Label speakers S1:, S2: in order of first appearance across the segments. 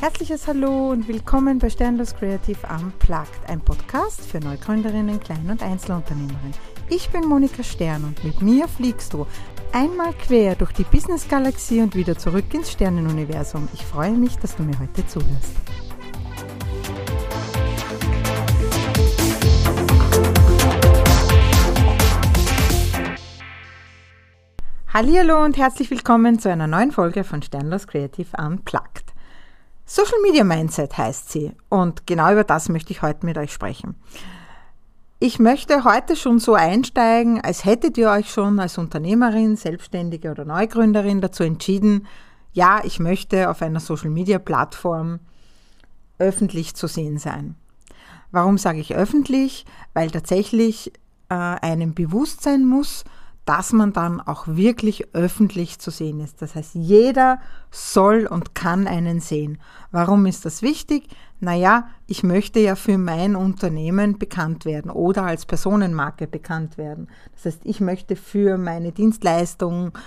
S1: Herzliches Hallo und willkommen bei Sternlos Creative Unplugged, ein Podcast für Neugründerinnen, Klein- und Einzelunternehmerinnen. Ich bin Monika Stern und mit mir fliegst du einmal quer durch die Business-Galaxie und wieder zurück ins Sternenuniversum. Ich freue mich, dass du mir heute zuhörst. Hallo und herzlich willkommen zu einer neuen Folge von Sternlos Creative Unplugged. Social Media Mindset heißt sie und genau über das möchte ich heute mit euch sprechen. Ich möchte heute schon so einsteigen, als hättet ihr euch schon als Unternehmerin, Selbstständige oder Neugründerin dazu entschieden, ja, ich möchte auf einer Social Media Plattform öffentlich zu sehen sein. Warum sage ich öffentlich? Weil tatsächlich äh, einem bewusst sein muss, dass man dann auch wirklich öffentlich zu sehen ist. Das heißt, jeder soll und kann einen sehen. Warum ist das wichtig? Naja, ich möchte ja für mein Unternehmen bekannt werden oder als Personenmarke bekannt werden. Das heißt, ich möchte für meine Dienstleistung,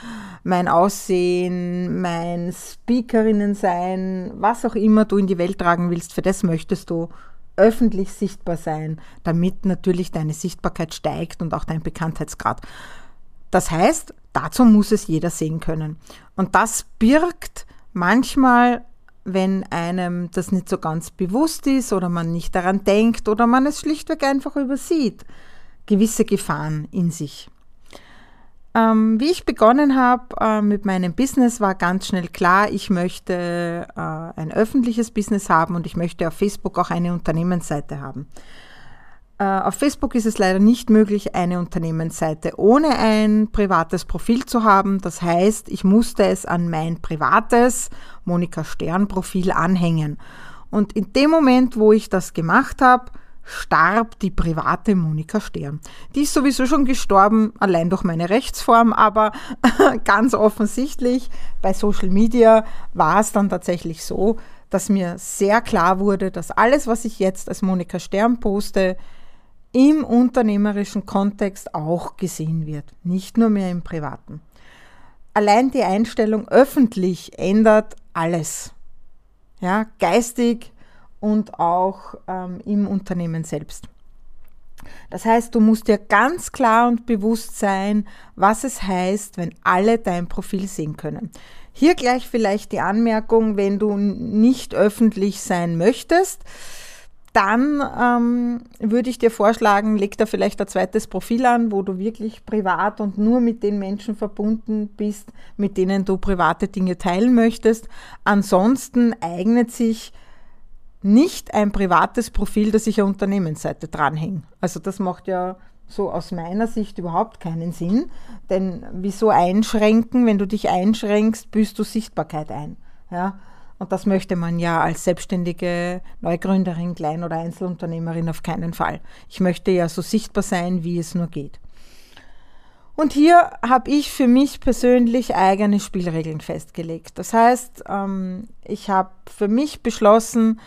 S1: mein Aussehen, mein Speakerinnen sein, was auch immer du in die Welt tragen willst, für das möchtest du öffentlich sichtbar sein, damit natürlich deine Sichtbarkeit steigt und auch dein Bekanntheitsgrad. Das heißt, dazu muss es jeder sehen können. Und das birgt manchmal, wenn einem das nicht so ganz bewusst ist oder man nicht daran denkt oder man es schlichtweg einfach übersieht, gewisse Gefahren in sich. Ähm, wie ich begonnen habe äh, mit meinem Business, war ganz schnell klar, ich möchte äh, ein öffentliches Business haben und ich möchte auf Facebook auch eine Unternehmensseite haben. Äh, auf Facebook ist es leider nicht möglich, eine Unternehmensseite ohne ein privates Profil zu haben. Das heißt, ich musste es an mein privates Monika Stern Profil anhängen. Und in dem Moment, wo ich das gemacht habe, starb die private Monika Stern. Die ist sowieso schon gestorben, allein durch meine Rechtsform, aber ganz offensichtlich bei Social Media war es dann tatsächlich so, dass mir sehr klar wurde, dass alles, was ich jetzt als Monika Stern poste, im unternehmerischen Kontext auch gesehen wird, nicht nur mehr im privaten. Allein die Einstellung öffentlich ändert alles. Ja, geistig und auch ähm, im Unternehmen selbst. Das heißt, du musst dir ganz klar und bewusst sein, was es heißt, wenn alle dein Profil sehen können. Hier gleich vielleicht die Anmerkung, wenn du nicht öffentlich sein möchtest, dann ähm, würde ich dir vorschlagen, leg da vielleicht ein zweites Profil an, wo du wirklich privat und nur mit den Menschen verbunden bist, mit denen du private Dinge teilen möchtest. Ansonsten eignet sich nicht ein privates Profil, das ich eine Unternehmensseite dranhänge. Also das macht ja so aus meiner Sicht überhaupt keinen Sinn. Denn wieso einschränken? Wenn du dich einschränkst, büßt du Sichtbarkeit ein. Ja? Und das möchte man ja als selbstständige Neugründerin, Klein- oder Einzelunternehmerin auf keinen Fall. Ich möchte ja so sichtbar sein, wie es nur geht. Und hier habe ich für mich persönlich eigene Spielregeln festgelegt. Das heißt, ähm, ich habe für mich beschlossen,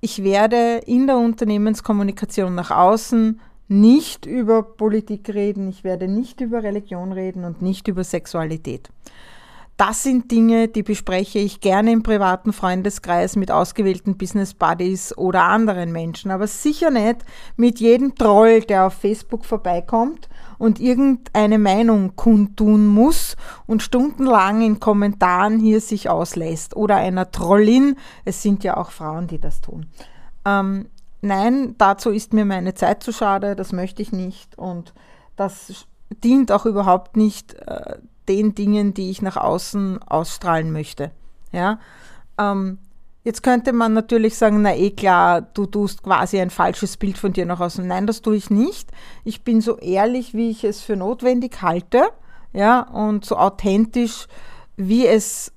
S1: ich werde in der Unternehmenskommunikation nach außen nicht über Politik reden, ich werde nicht über Religion reden und nicht über Sexualität. Das sind Dinge, die bespreche ich gerne im privaten Freundeskreis mit ausgewählten Business Buddies oder anderen Menschen, aber sicher nicht mit jedem Troll, der auf Facebook vorbeikommt und irgendeine Meinung kundtun muss und stundenlang in Kommentaren hier sich auslässt oder einer Trollin. Es sind ja auch Frauen, die das tun. Ähm, nein, dazu ist mir meine Zeit zu schade, das möchte ich nicht und das dient auch überhaupt nicht äh, den Dingen, die ich nach außen ausstrahlen möchte. Ja? Ähm, jetzt könnte man natürlich sagen, na eh klar, du tust quasi ein falsches Bild von dir nach außen. Nein, das tue ich nicht. Ich bin so ehrlich, wie ich es für notwendig halte, ja, und so authentisch, wie es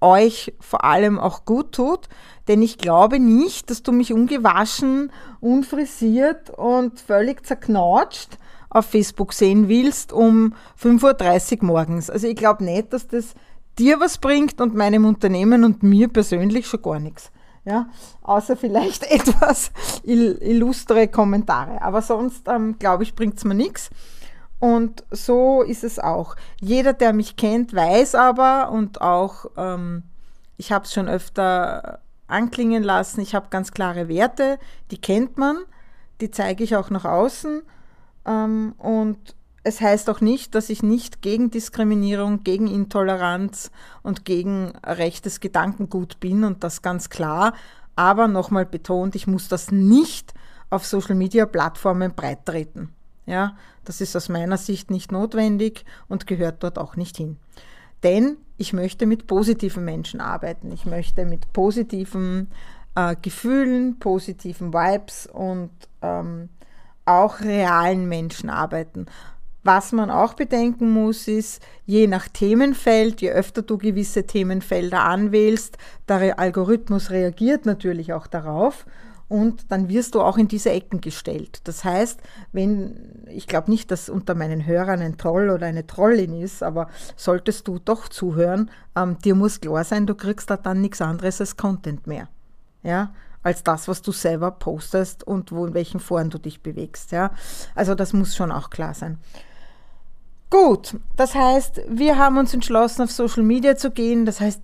S1: euch vor allem auch gut tut, denn ich glaube nicht, dass du mich ungewaschen, unfrisiert und völlig zerknautscht auf Facebook sehen willst um 5.30 Uhr morgens. Also ich glaube nicht, dass das dir was bringt und meinem Unternehmen und mir persönlich schon gar nichts. Ja, außer vielleicht etwas illustre Kommentare. Aber sonst, ähm, glaube ich, bringt es mir nichts. Und so ist es auch. Jeder, der mich kennt, weiß aber und auch, ähm, ich habe es schon öfter anklingen lassen, ich habe ganz klare Werte, die kennt man, die zeige ich auch nach außen. Ähm, und es heißt auch nicht, dass ich nicht gegen Diskriminierung, gegen Intoleranz und gegen rechtes Gedankengut bin und das ganz klar. Aber nochmal betont, ich muss das nicht auf Social-Media-Plattformen breittreten. Ja, das ist aus meiner Sicht nicht notwendig und gehört dort auch nicht hin. Denn ich möchte mit positiven Menschen arbeiten. Ich möchte mit positiven äh, Gefühlen, positiven Vibes und ähm, auch realen Menschen arbeiten. Was man auch bedenken muss, ist, je nach Themenfeld, je öfter du gewisse Themenfelder anwählst, der Algorithmus reagiert natürlich auch darauf und dann wirst du auch in diese Ecken gestellt. Das heißt, wenn, ich glaube nicht, dass unter meinen Hörern ein Troll oder eine Trollin ist, aber solltest du doch zuhören, ähm, dir muss klar sein, du kriegst da dann nichts anderes als Content mehr. Ja, als das, was du selber postest und wo in welchen Foren du dich bewegst. Ja, also das muss schon auch klar sein. Gut, das heißt, wir haben uns entschlossen, auf Social Media zu gehen. Das heißt,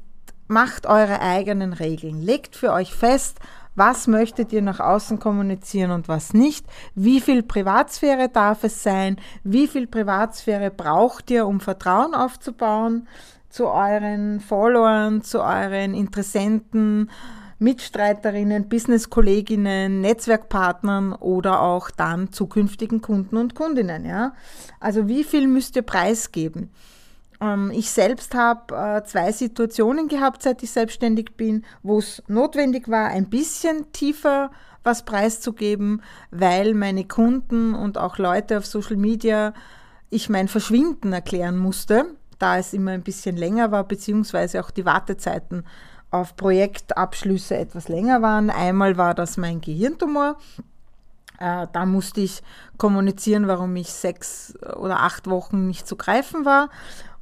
S1: macht eure eigenen Regeln. Legt für euch fest, was möchtet ihr nach außen kommunizieren und was nicht? Wie viel Privatsphäre darf es sein? Wie viel Privatsphäre braucht ihr, um Vertrauen aufzubauen zu euren Followern, zu euren Interessenten, Mitstreiterinnen, Businesskolleginnen, Netzwerkpartnern oder auch dann zukünftigen Kunden und Kundinnen, ja? Also wie viel müsst ihr preisgeben? Ähm, ich selbst habe äh, zwei Situationen gehabt, seit ich selbstständig bin, wo es notwendig war, ein bisschen tiefer was preiszugeben, weil meine Kunden und auch Leute auf Social Media ich mein Verschwinden erklären musste, da es immer ein bisschen länger war, beziehungsweise auch die Wartezeiten auf Projektabschlüsse etwas länger waren. Einmal war das mein Gehirntumor. Äh, da musste ich kommunizieren, warum ich sechs oder acht Wochen nicht zu greifen war.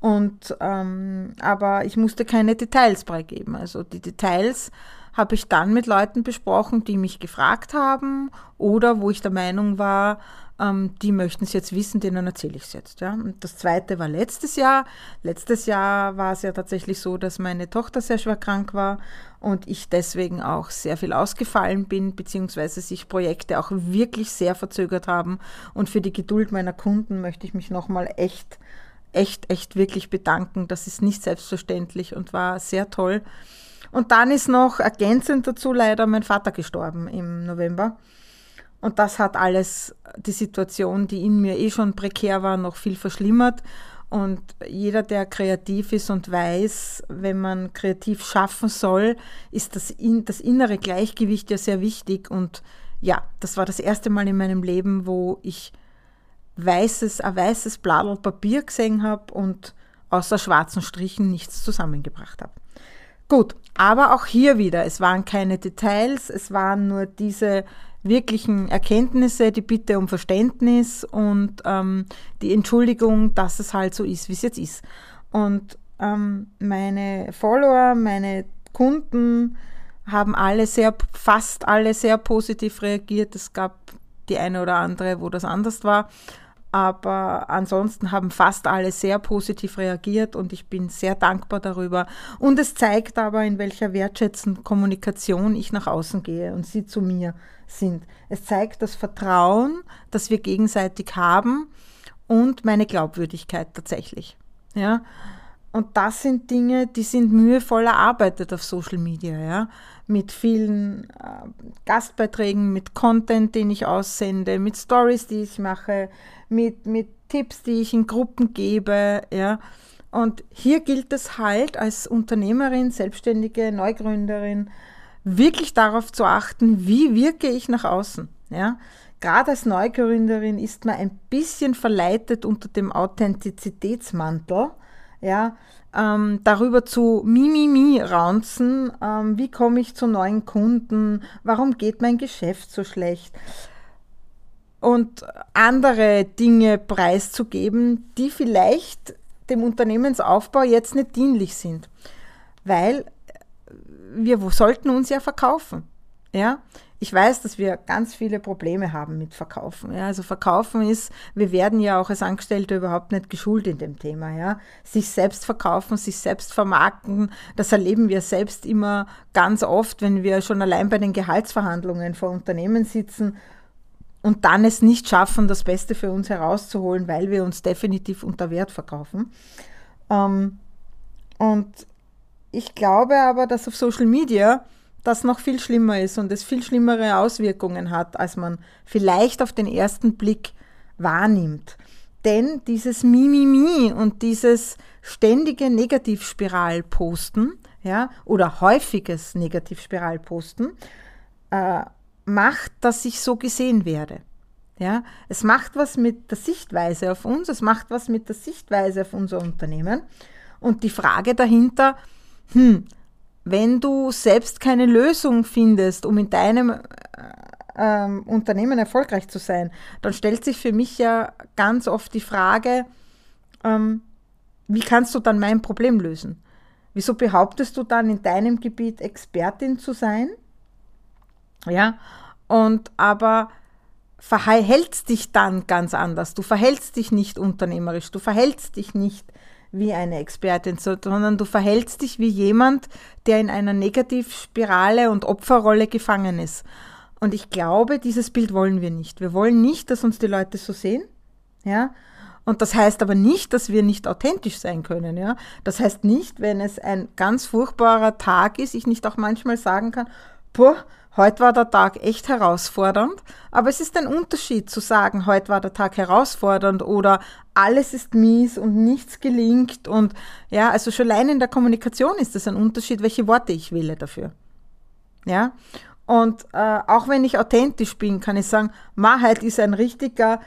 S1: Und, ähm, aber ich musste keine Details preisgeben. Also die Details habe ich dann mit Leuten besprochen, die mich gefragt haben oder wo ich der Meinung war, ähm, die möchten es jetzt wissen, denen erzähle ich es jetzt. Ja. Und das zweite war letztes Jahr. Letztes Jahr war es ja tatsächlich so, dass meine Tochter sehr schwer krank war und ich deswegen auch sehr viel ausgefallen bin, beziehungsweise sich Projekte auch wirklich sehr verzögert haben. Und für die Geduld meiner Kunden möchte ich mich nochmal echt echt, echt wirklich bedanken. Das ist nicht selbstverständlich und war sehr toll. Und dann ist noch ergänzend dazu leider mein Vater gestorben im November. Und das hat alles die Situation, die in mir eh schon prekär war, noch viel verschlimmert. Und jeder, der kreativ ist und weiß, wenn man kreativ schaffen soll, ist das, in, das innere Gleichgewicht ja sehr wichtig. Und ja, das war das erste Mal in meinem Leben, wo ich weißes, ein weißes Bladel Papier gesehen habe und außer schwarzen Strichen nichts zusammengebracht habe. Gut, aber auch hier wieder, es waren keine Details, es waren nur diese wirklichen Erkenntnisse, die Bitte um Verständnis und ähm, die Entschuldigung, dass es halt so ist, wie es jetzt ist. Und ähm, meine Follower, meine Kunden haben alle sehr, fast alle sehr positiv reagiert. Es gab die eine oder andere, wo das anders war aber ansonsten haben fast alle sehr positiv reagiert und ich bin sehr dankbar darüber. Und es zeigt aber, in welcher wertschätzenden Kommunikation ich nach außen gehe und sie zu mir sind. Es zeigt das Vertrauen, das wir gegenseitig haben und meine Glaubwürdigkeit tatsächlich. Ja. Und das sind Dinge, die sind mühevoll erarbeitet auf Social Media, ja. Mit vielen äh, Gastbeiträgen, mit Content, den ich aussende, mit Stories, die ich mache, mit, mit Tipps, die ich in Gruppen gebe, ja. Und hier gilt es halt als Unternehmerin, Selbstständige, Neugründerin, wirklich darauf zu achten, wie wirke ich nach außen, ja. Gerade als Neugründerin ist man ein bisschen verleitet unter dem Authentizitätsmantel, ja, ähm, darüber zu Mimimi raunzen, ähm, wie komme ich zu neuen Kunden, warum geht mein Geschäft so schlecht und andere Dinge preiszugeben, die vielleicht dem Unternehmensaufbau jetzt nicht dienlich sind. Weil wir sollten uns ja verkaufen. Ja, ich weiß, dass wir ganz viele Probleme haben mit Verkaufen. Ja, also Verkaufen ist, wir werden ja auch als Angestellte überhaupt nicht geschult in dem Thema. Ja, sich selbst verkaufen, sich selbst vermarkten, das erleben wir selbst immer ganz oft, wenn wir schon allein bei den Gehaltsverhandlungen vor Unternehmen sitzen und dann es nicht schaffen, das Beste für uns herauszuholen, weil wir uns definitiv unter Wert verkaufen. Ähm, und ich glaube aber, dass auf Social Media das noch viel schlimmer ist und es viel schlimmere Auswirkungen hat, als man vielleicht auf den ersten Blick wahrnimmt. Denn dieses Mimimi und dieses ständige Negativspiralposten, ja, oder häufiges Negativspiralposten, äh, macht, dass ich so gesehen werde. Ja, es macht was mit der Sichtweise auf uns, es macht was mit der Sichtweise auf unser Unternehmen. Und die Frage dahinter, hm, wenn du selbst keine Lösung findest, um in deinem äh, ähm, Unternehmen erfolgreich zu sein, dann stellt sich für mich ja ganz oft die Frage, ähm, wie kannst du dann mein Problem lösen? Wieso behauptest du dann in deinem Gebiet Expertin zu sein? Ja, und aber verhältst dich dann ganz anders. Du verhältst dich nicht unternehmerisch, du verhältst dich nicht wie eine Expertin, sondern du verhältst dich wie jemand, der in einer Negativspirale und Opferrolle gefangen ist. Und ich glaube, dieses Bild wollen wir nicht. Wir wollen nicht, dass uns die Leute so sehen. Ja. Und das heißt aber nicht, dass wir nicht authentisch sein können. Ja. Das heißt nicht, wenn es ein ganz furchtbarer Tag ist, ich nicht auch manchmal sagen kann, boah, Heute war der Tag echt herausfordernd, aber es ist ein Unterschied zu sagen, heute war der Tag herausfordernd oder alles ist mies und nichts gelingt und ja, also schon allein in der Kommunikation ist das ein Unterschied, welche Worte ich wähle dafür. Ja, und äh, auch wenn ich authentisch bin, kann ich sagen, heute ist ein richtiger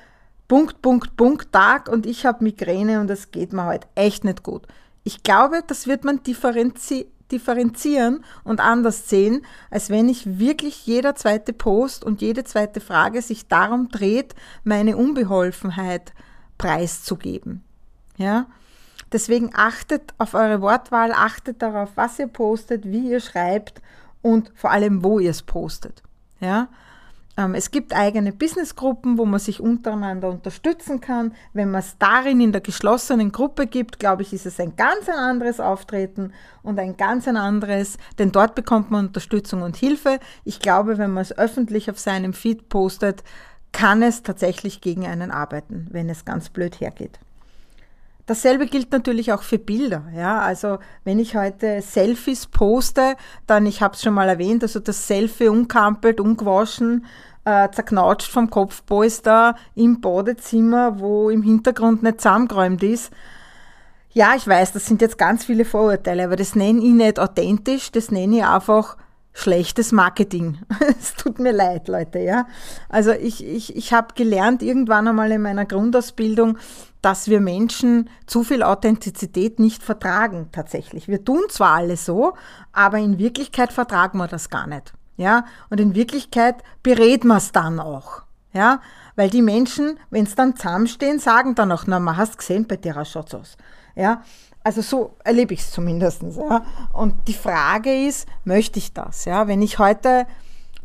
S1: Punkt, Punkt, Punkt Tag und ich habe Migräne und es geht mir heute echt nicht gut. Ich glaube, das wird man differenzieren differenzieren und anders sehen, als wenn ich wirklich jeder zweite Post und jede zweite Frage sich darum dreht, meine Unbeholfenheit preiszugeben. Ja? Deswegen achtet auf eure Wortwahl, achtet darauf, was ihr postet, wie ihr schreibt und vor allem, wo ihr es postet. Ja? Ähm, es gibt eigene Businessgruppen, wo man sich untereinander unterstützen kann. Wenn man es darin in der geschlossenen Gruppe gibt, glaube ich, ist es ein ganz ein anderes Auftreten und ein ganz ein anderes, denn dort bekommt man Unterstützung und Hilfe. Ich glaube, wenn man es öffentlich auf seinem Feed postet, kann es tatsächlich gegen einen arbeiten, wenn es ganz blöd hergeht. Dasselbe gilt natürlich auch für Bilder. Ja? Also wenn ich heute Selfies poste, dann, ich habe es schon mal erwähnt, also das Selfie unkampelt, ungewaschen, äh, zerknautscht vom Kopfpolster im Badezimmer, wo im Hintergrund nicht zusammengeräumt ist. Ja, ich weiß, das sind jetzt ganz viele Vorurteile, aber das nenne ich nicht authentisch, das nenne ich einfach schlechtes Marketing. es tut mir leid, Leute, ja. Also ich, ich, ich habe gelernt irgendwann einmal in meiner Grundausbildung, dass wir Menschen zu viel Authentizität nicht vertragen tatsächlich. Wir tun zwar alles so, aber in Wirklichkeit vertragen wir das gar nicht. Ja, und in Wirklichkeit berät man es dann auch. Ja, weil die Menschen, wenn es dann zusammenstehen, sagen dann auch, na, man hast gesehen, bei der schaut's aus. Ja, also so erlebe ich es zumindest. Ja. Und die Frage ist, möchte ich das? Ja, wenn ich heute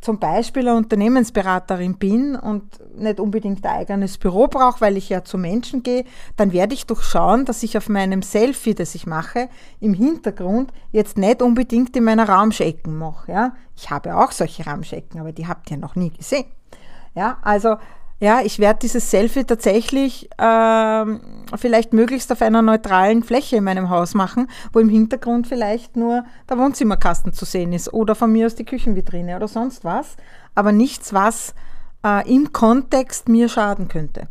S1: zum Beispiel eine Unternehmensberaterin bin und nicht unbedingt ein eigenes Büro brauche, weil ich ja zu Menschen gehe, dann werde ich doch schauen, dass ich auf meinem Selfie, das ich mache, im Hintergrund jetzt nicht unbedingt in meiner Raumschecken mache. Ja? Ich habe auch solche Raumschecken, aber die habt ihr noch nie gesehen. Ja, also ja, ich werde dieses Selfie tatsächlich ähm, vielleicht möglichst auf einer neutralen Fläche in meinem Haus machen, wo im Hintergrund vielleicht nur der Wohnzimmerkasten zu sehen ist oder von mir aus die Küchenvitrine oder sonst was, aber nichts, was äh, im Kontext mir schaden könnte.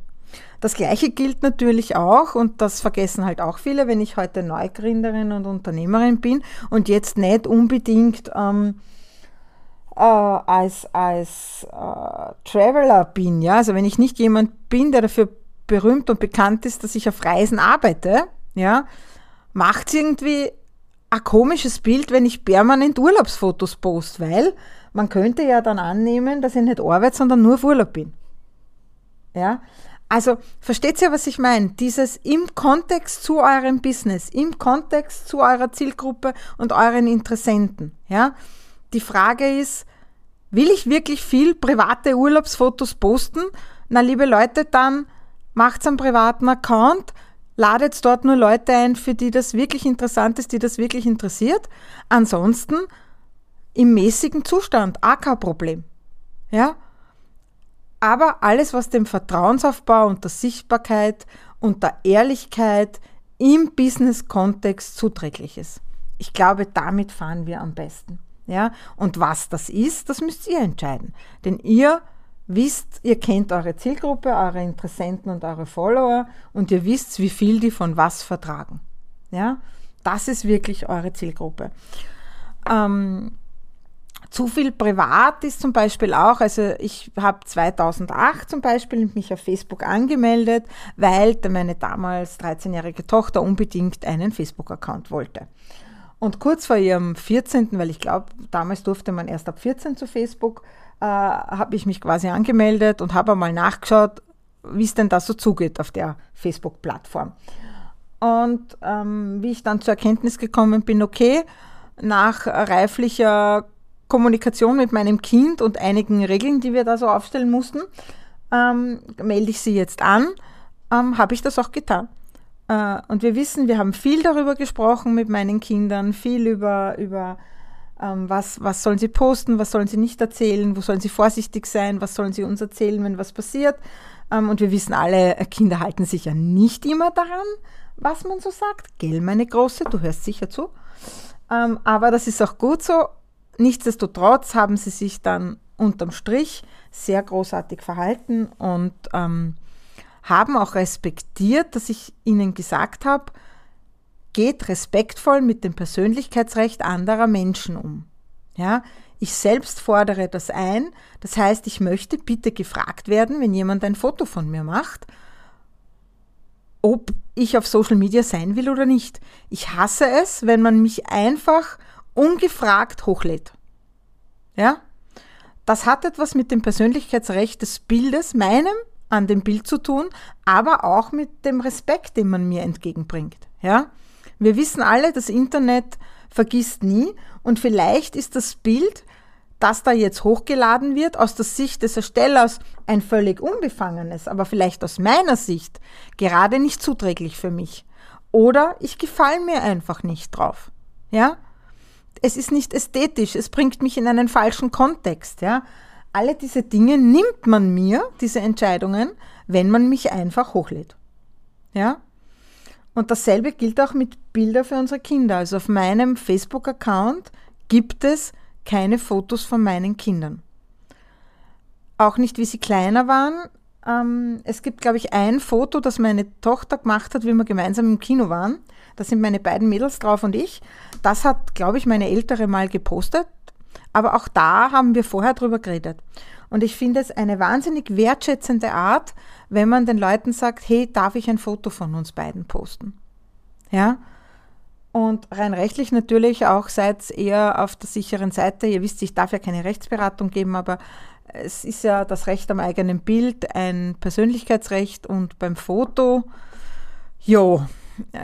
S1: Das gleiche gilt natürlich auch, und das vergessen halt auch viele, wenn ich heute Neugründerin und Unternehmerin bin und jetzt nicht unbedingt ähm, äh, als, als äh, Traveler bin, ja, also wenn ich nicht jemand bin, der dafür berühmt und bekannt ist, dass ich auf Reisen arbeite, ja, macht es irgendwie ein komisches Bild, wenn ich permanent Urlaubsfotos post, weil man könnte ja dann annehmen, dass ich nicht arbeite, sondern nur auf Urlaub bin. Ja, also versteht ihr, was ich meine? Dieses im Kontext zu eurem Business, im Kontext zu eurer Zielgruppe und euren Interessenten. Ja, die Frage ist, Will ich wirklich viel private Urlaubsfotos posten? Na, liebe Leute, dann macht's einen privaten Account, ladet dort nur Leute ein, für die das wirklich interessant ist, die das wirklich interessiert. Ansonsten im mäßigen Zustand, auch kein Problem. Ja? Aber alles, was dem Vertrauensaufbau und der Sichtbarkeit und der Ehrlichkeit im Business-Kontext zuträglich ist. Ich glaube, damit fahren wir am besten. Ja? Und was das ist, das müsst ihr entscheiden. Denn ihr wisst, ihr kennt eure Zielgruppe, eure Interessenten und eure Follower und ihr wisst, wie viel die von was vertragen. Ja? Das ist wirklich eure Zielgruppe. Ähm, zu viel privat ist zum Beispiel auch, also ich habe 2008 zum Beispiel mich auf Facebook angemeldet, weil meine damals 13-jährige Tochter unbedingt einen Facebook-Account wollte. Und kurz vor ihrem 14., weil ich glaube, damals durfte man erst ab 14 zu Facebook, äh, habe ich mich quasi angemeldet und habe einmal nachgeschaut, wie es denn da so zugeht auf der Facebook-Plattform. Und ähm, wie ich dann zur Erkenntnis gekommen bin, okay, nach reiflicher Kommunikation mit meinem Kind und einigen Regeln, die wir da so aufstellen mussten, ähm, melde ich sie jetzt an, ähm, habe ich das auch getan. Äh, und wir wissen, wir haben viel darüber gesprochen mit meinen Kindern, viel über, über ähm, was, was sollen sie posten, was sollen sie nicht erzählen, wo sollen sie vorsichtig sein, was sollen sie uns erzählen, wenn was passiert. Ähm, und wir wissen alle, äh, Kinder halten sich ja nicht immer daran, was man so sagt. Gell, meine Große, du hörst sicher zu. Ähm, aber das ist auch gut so. Nichtsdestotrotz haben sie sich dann unterm Strich sehr großartig verhalten und ähm, haben auch respektiert, dass ich ihnen gesagt habe, geht respektvoll mit dem Persönlichkeitsrecht anderer Menschen um. Ja, ich selbst fordere das ein. Das heißt, ich möchte bitte gefragt werden, wenn jemand ein Foto von mir macht, ob ich auf Social Media sein will oder nicht. Ich hasse es, wenn man mich einfach ungefragt hochlädt. Ja? Das hat etwas mit dem Persönlichkeitsrecht des Bildes, meinem, an dem Bild zu tun, aber auch mit dem Respekt, den man mir entgegenbringt. Ja? Wir wissen alle, das Internet vergisst nie und vielleicht ist das Bild, das da jetzt hochgeladen wird, aus der Sicht des Erstellers ein völlig unbefangenes, aber vielleicht aus meiner Sicht gerade nicht zuträglich für mich. Oder ich gefalle mir einfach nicht drauf. Ja? es ist nicht ästhetisch, es bringt mich in einen falschen Kontext. Ja? Alle diese Dinge nimmt man mir, diese Entscheidungen, wenn man mich einfach hochlädt. Ja? Und dasselbe gilt auch mit Bildern für unsere Kinder. Also auf meinem Facebook-Account gibt es keine Fotos von meinen Kindern. Auch nicht, wie sie kleiner waren. Ähm, es gibt, glaube ich, ein Foto, das meine Tochter gemacht hat, wie wir gemeinsam im Kino waren. Da sind meine beiden Mädels drauf und ich. Das hat, glaube ich, meine Ältere mal gepostet. Aber auch da haben wir vorher drüber geredet. Und ich finde es eine wahnsinnig wertschätzende Art, wenn man den Leuten sagt, hey, darf ich ein Foto von uns beiden posten? Ja? Und rein rechtlich natürlich auch seid eher auf der sicheren Seite. Ihr wisst, ich darf ja keine Rechtsberatung geben, aber es ist ja das Recht am eigenen Bild, ein Persönlichkeitsrecht und beim Foto, jo,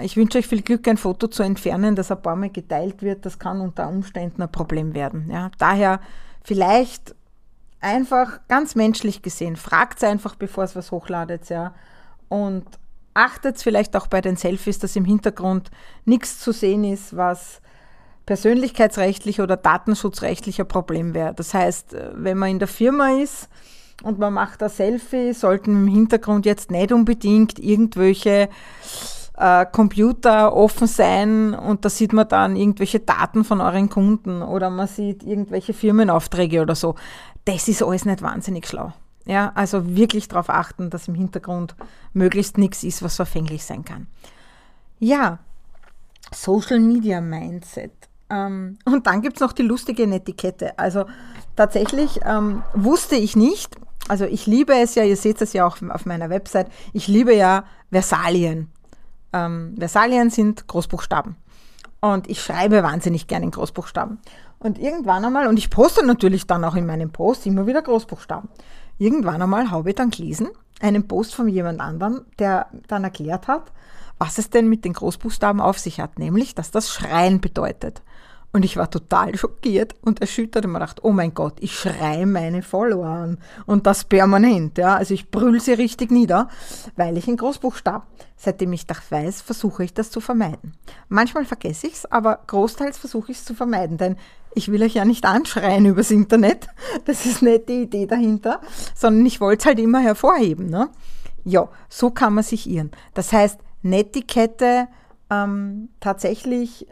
S1: ich wünsche euch viel Glück, ein Foto zu entfernen, das ein paar Mal geteilt wird. Das kann unter Umständen ein Problem werden. Ja, daher vielleicht einfach ganz menschlich gesehen, fragt einfach, bevor es was hochladet, ja. Und achtet vielleicht auch bei den Selfies, dass im Hintergrund nichts zu sehen ist, was persönlichkeitsrechtlich oder datenschutzrechtlich ein Problem wäre. Das heißt, wenn man in der Firma ist und man macht ein Selfie, sollten im Hintergrund jetzt nicht unbedingt irgendwelche äh, Computer offen sein und da sieht man dann irgendwelche Daten von euren Kunden oder man sieht irgendwelche Firmenaufträge oder so. Das ist alles nicht wahnsinnig schlau. Ja, also wirklich darauf achten, dass im Hintergrund möglichst nichts ist, was verfänglich sein kann. Ja, Social Media Mindset. Ähm, und dann gibt es noch die lustige Netiquette. Also tatsächlich ähm, wusste ich nicht, also ich liebe es ja, ihr seht es ja auch auf meiner Website, ich liebe ja Versalien ähm, Versalien sind Großbuchstaben. Und ich schreibe wahnsinnig gerne in Großbuchstaben. Und irgendwann einmal, und ich poste natürlich dann auch in meinem Post immer wieder Großbuchstaben. Irgendwann einmal habe ich dann gelesen, einen Post von jemand anderem, der dann erklärt hat, was es denn mit den Großbuchstaben auf sich hat, nämlich, dass das Schreien bedeutet. Und ich war total schockiert und erschüttert und mir gedacht, oh mein Gott, ich schreie meine Follower an. Und das permanent, ja. Also ich brüll sie richtig nieder, weil ich in Großbuchstab, seitdem ich das weiß, versuche ich das zu vermeiden. Manchmal vergesse ich es, aber großteils versuche ich es zu vermeiden, denn ich will euch ja nicht anschreien übers Internet. Das ist nicht die Idee dahinter, sondern ich wollte es halt immer hervorheben. Ne? Ja, so kann man sich irren. Das heißt, Netiquette ähm, tatsächlich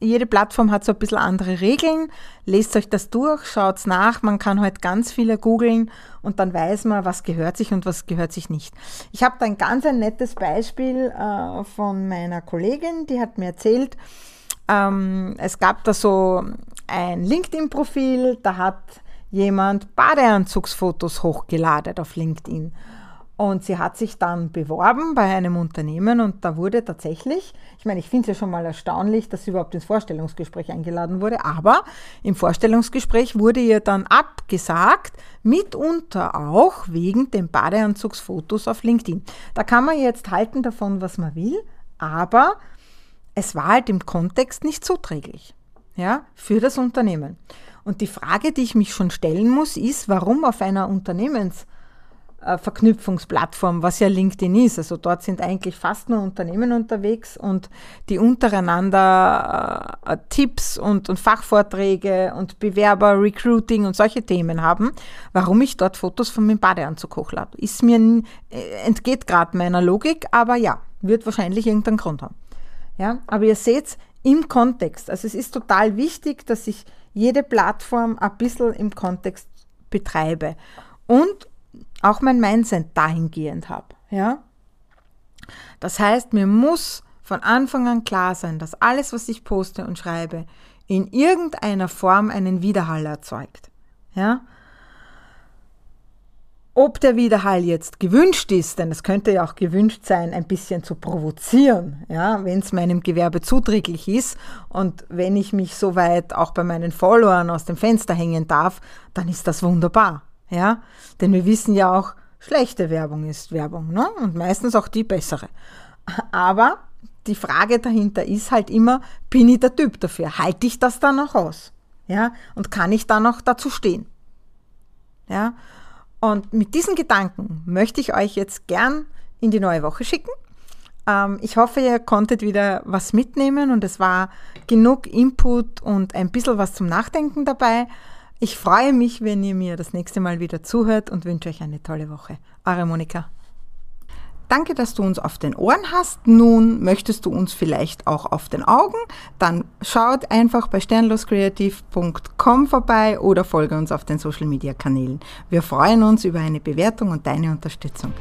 S1: jede Plattform hat so ein bisschen andere Regeln. Lest euch das durch, schaut's nach. Man kann heute ganz viele googeln und dann weiß man, was gehört sich und was gehört sich nicht. Ich habe da ein ganz ein nettes Beispiel äh, von meiner Kollegin, die hat mir erzählt, ähm, es gab da so ein LinkedIn-Profil, da hat jemand Badeanzugsfotos hochgeladen auf LinkedIn. Und sie hat sich dann beworben bei einem Unternehmen und da wurde tatsächlich, ich meine, ich finde es ja schon mal erstaunlich, dass sie überhaupt ins Vorstellungsgespräch eingeladen wurde, aber im Vorstellungsgespräch wurde ihr dann abgesagt, mitunter auch wegen den Badeanzugsfotos auf LinkedIn. Da kann man jetzt halten davon, was man will, aber es war halt im Kontext nicht zuträglich ja, für das Unternehmen. Und die Frage, die ich mich schon stellen muss, ist, warum auf einer Unternehmens- Verknüpfungsplattform, was ja LinkedIn ist. Also dort sind eigentlich fast nur Unternehmen unterwegs und die untereinander äh, Tipps und, und Fachvorträge und Bewerber, Recruiting und solche Themen haben. Warum ich dort Fotos von meinem Badeanzug hochlade, ist mir äh, entgeht gerade meiner Logik, aber ja, wird wahrscheinlich irgendeinen Grund haben. Ja, aber ihr seht im Kontext. Also es ist total wichtig, dass ich jede Plattform ein bisschen im Kontext betreibe. Und auch mein Mindset dahingehend habe. Ja? Das heißt, mir muss von Anfang an klar sein, dass alles, was ich poste und schreibe, in irgendeiner Form einen Widerhall erzeugt. Ja? Ob der Widerhall jetzt gewünscht ist, denn es könnte ja auch gewünscht sein, ein bisschen zu provozieren, ja, wenn es meinem Gewerbe zuträglich ist und wenn ich mich soweit auch bei meinen Followern aus dem Fenster hängen darf, dann ist das wunderbar. Ja? Denn wir wissen ja auch, schlechte Werbung ist Werbung ne? und meistens auch die bessere. Aber die Frage dahinter ist halt immer, bin ich der Typ dafür? Halte ich das dann auch aus? Ja? Und kann ich dann auch dazu stehen? Ja? Und mit diesen Gedanken möchte ich euch jetzt gern in die neue Woche schicken. Ähm, ich hoffe, ihr konntet wieder was mitnehmen und es war genug Input und ein bisschen was zum Nachdenken dabei. Ich freue mich, wenn ihr mir das nächste Mal wieder zuhört und wünsche euch eine tolle Woche. Eure Monika. Danke, dass du uns auf den Ohren hast. Nun möchtest du uns vielleicht auch auf den Augen? Dann schaut einfach bei sternloskreativ.com vorbei oder folge uns auf den Social Media Kanälen. Wir freuen uns über eine Bewertung und deine Unterstützung.